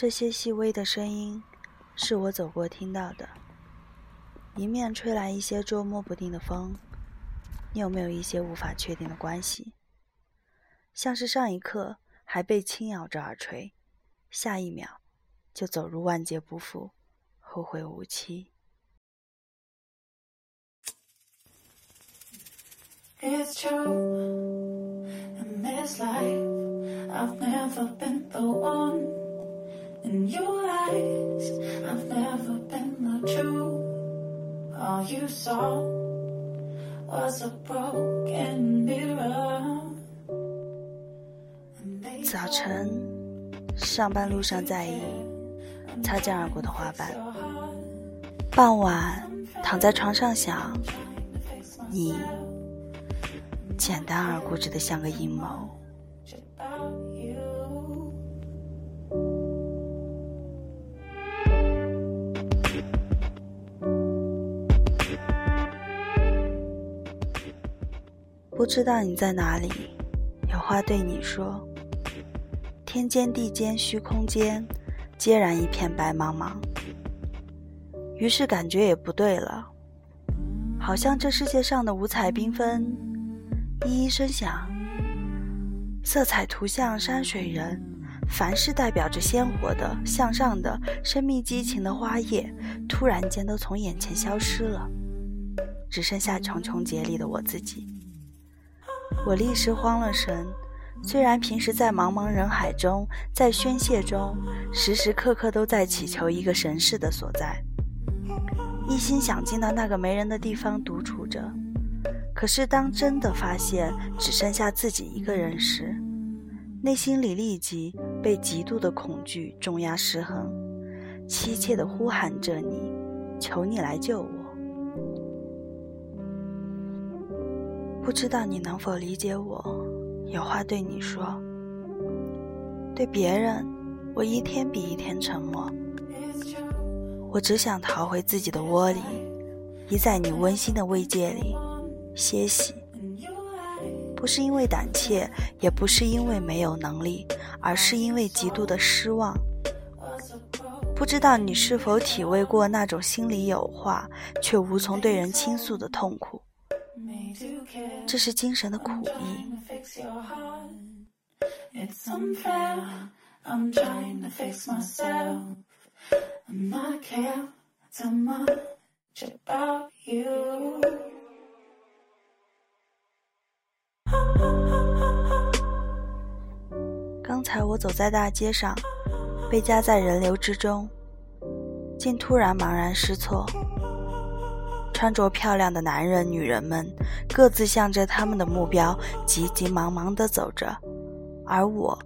这些细微的声音，是我走过听到的。迎面吹来一些捉摸不定的风，你有没有一些无法确定的关系？像是上一刻还被轻咬着耳垂，下一秒就走入万劫不复，后会无期。in your eyes i've never been the truth all you saw was a broken mirror 早晨上班路上在意擦肩而过的花瓣傍晚躺在床上想你简单而固执的像个阴谋不知道你在哪里，有话对你说。天间地间虚空间，皆然一片白茫茫。于是感觉也不对了，好像这世界上的五彩缤纷，一一声响，色彩图像山水人，凡是代表着鲜活的、向上的、生命激情的花叶，突然间都从眼前消失了，只剩下茕茕孑里的我自己。我立时慌了神，虽然平时在茫茫人海中，在宣泄中，时时刻刻都在祈求一个神似的所在，一心想进到那个没人的地方独处着。可是当真的发现只剩下自己一个人时，内心里立即被极度的恐惧重压失衡，凄切地呼喊着你，求你来救我。不知道你能否理解我，有话对你说。对别人，我一天比一天沉默。我只想逃回自己的窝里，依在你温馨的慰藉里歇息。不是因为胆怯，也不是因为没有能力，而是因为极度的失望。不知道你是否体味过那种心里有话却无从对人倾诉的痛苦。这是精神的苦役。刚才我走在大街上，被夹在人流之中，竟突然茫然失措。穿着漂亮的男人、女人们，各自向着他们的目标急急忙忙地走着，而我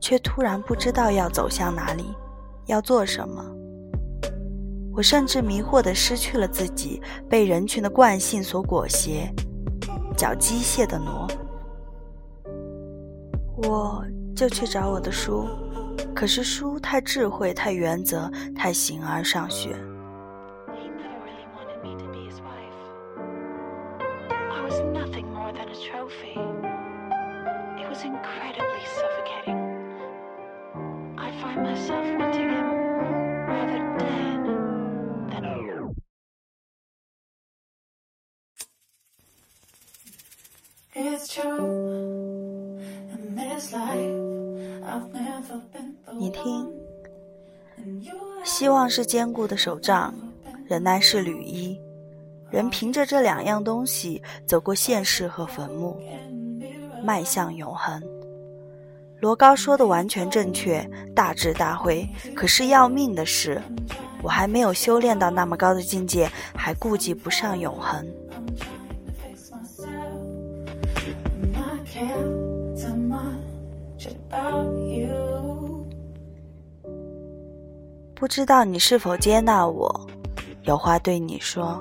却突然不知道要走向哪里，要做什么。我甚至迷惑地失去了自己，被人群的惯性所裹挟，脚机械地挪。我就去找我的书，可是书太智慧、太原则、太形而上学。你听，希望是坚固的手杖，忍耐是履衣。 人凭着这两样东西走过现世和坟墓，迈向永恒。罗高说的完全正确，大智大慧。可是要命的是，我还没有修炼到那么高的境界，还顾及不上永恒。不知道你是否接纳我？有话对你说。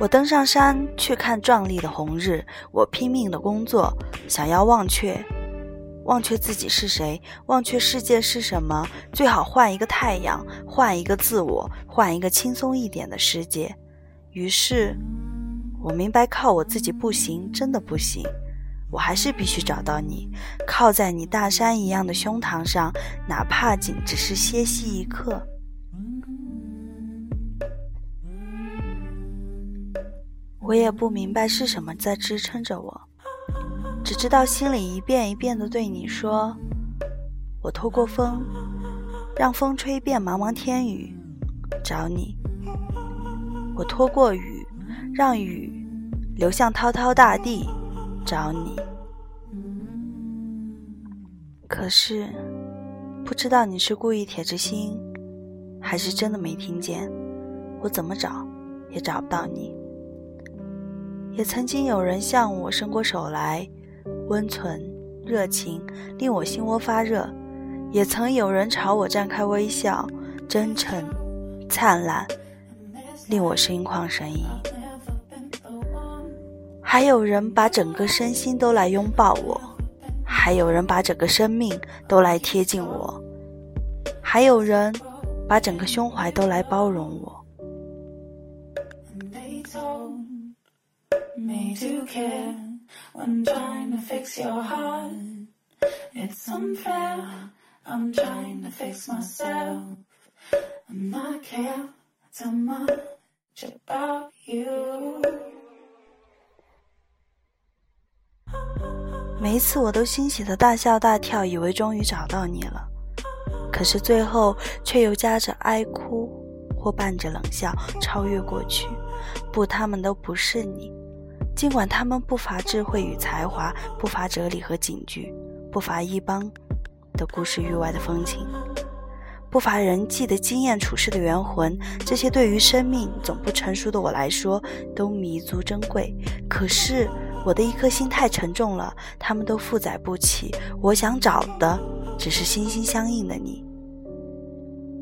我登上山去看壮丽的红日，我拼命的工作，想要忘却，忘却自己是谁，忘却世界是什么，最好换一个太阳，换一个自我，换一个轻松一点的世界。于是，我明白靠我自己不行，真的不行。我还是必须找到你，靠在你大山一样的胸膛上，哪怕仅只是歇息一刻。我也不明白是什么在支撑着我，只知道心里一遍一遍的对你说：“我拖过风，让风吹遍茫茫天宇，找你；我拖过雨，让雨流向滔滔大地，找你。可是，不知道你是故意铁着心，还是真的没听见，我怎么找也找不到你。”也曾经有人向我伸过手来，温存、热情，令我心窝发热；也曾有人朝我绽开微笑，真诚、灿烂，令我心旷神怡。还有人把整个身心都来拥抱我，还有人把整个生命都来贴近我，还有人把整个胸怀都来包容我。Me to care when trying to fix your heart. It's unfair, I'm trying to fix myself. And I care too much about you. 每一次我都欣喜的大笑大跳，以为终于找到你了，可是最后却又夹着哀哭或伴着冷笑超越过去。不，他们都不是你。尽管他们不乏智慧与才华，不乏哲理和警句，不乏一帮的故事域外的风情，不乏人际的经验处事的元魂，这些对于生命总不成熟的我来说都弥足珍贵。可是我的一颗心太沉重了，他们都负载不起。我想找的只是心心相印的你。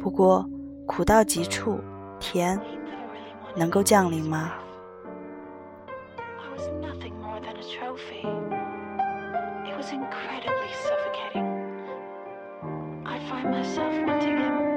不过苦到极处，甜能够降临吗？was nothing more than a trophy. It was incredibly suffocating. I find myself wanting him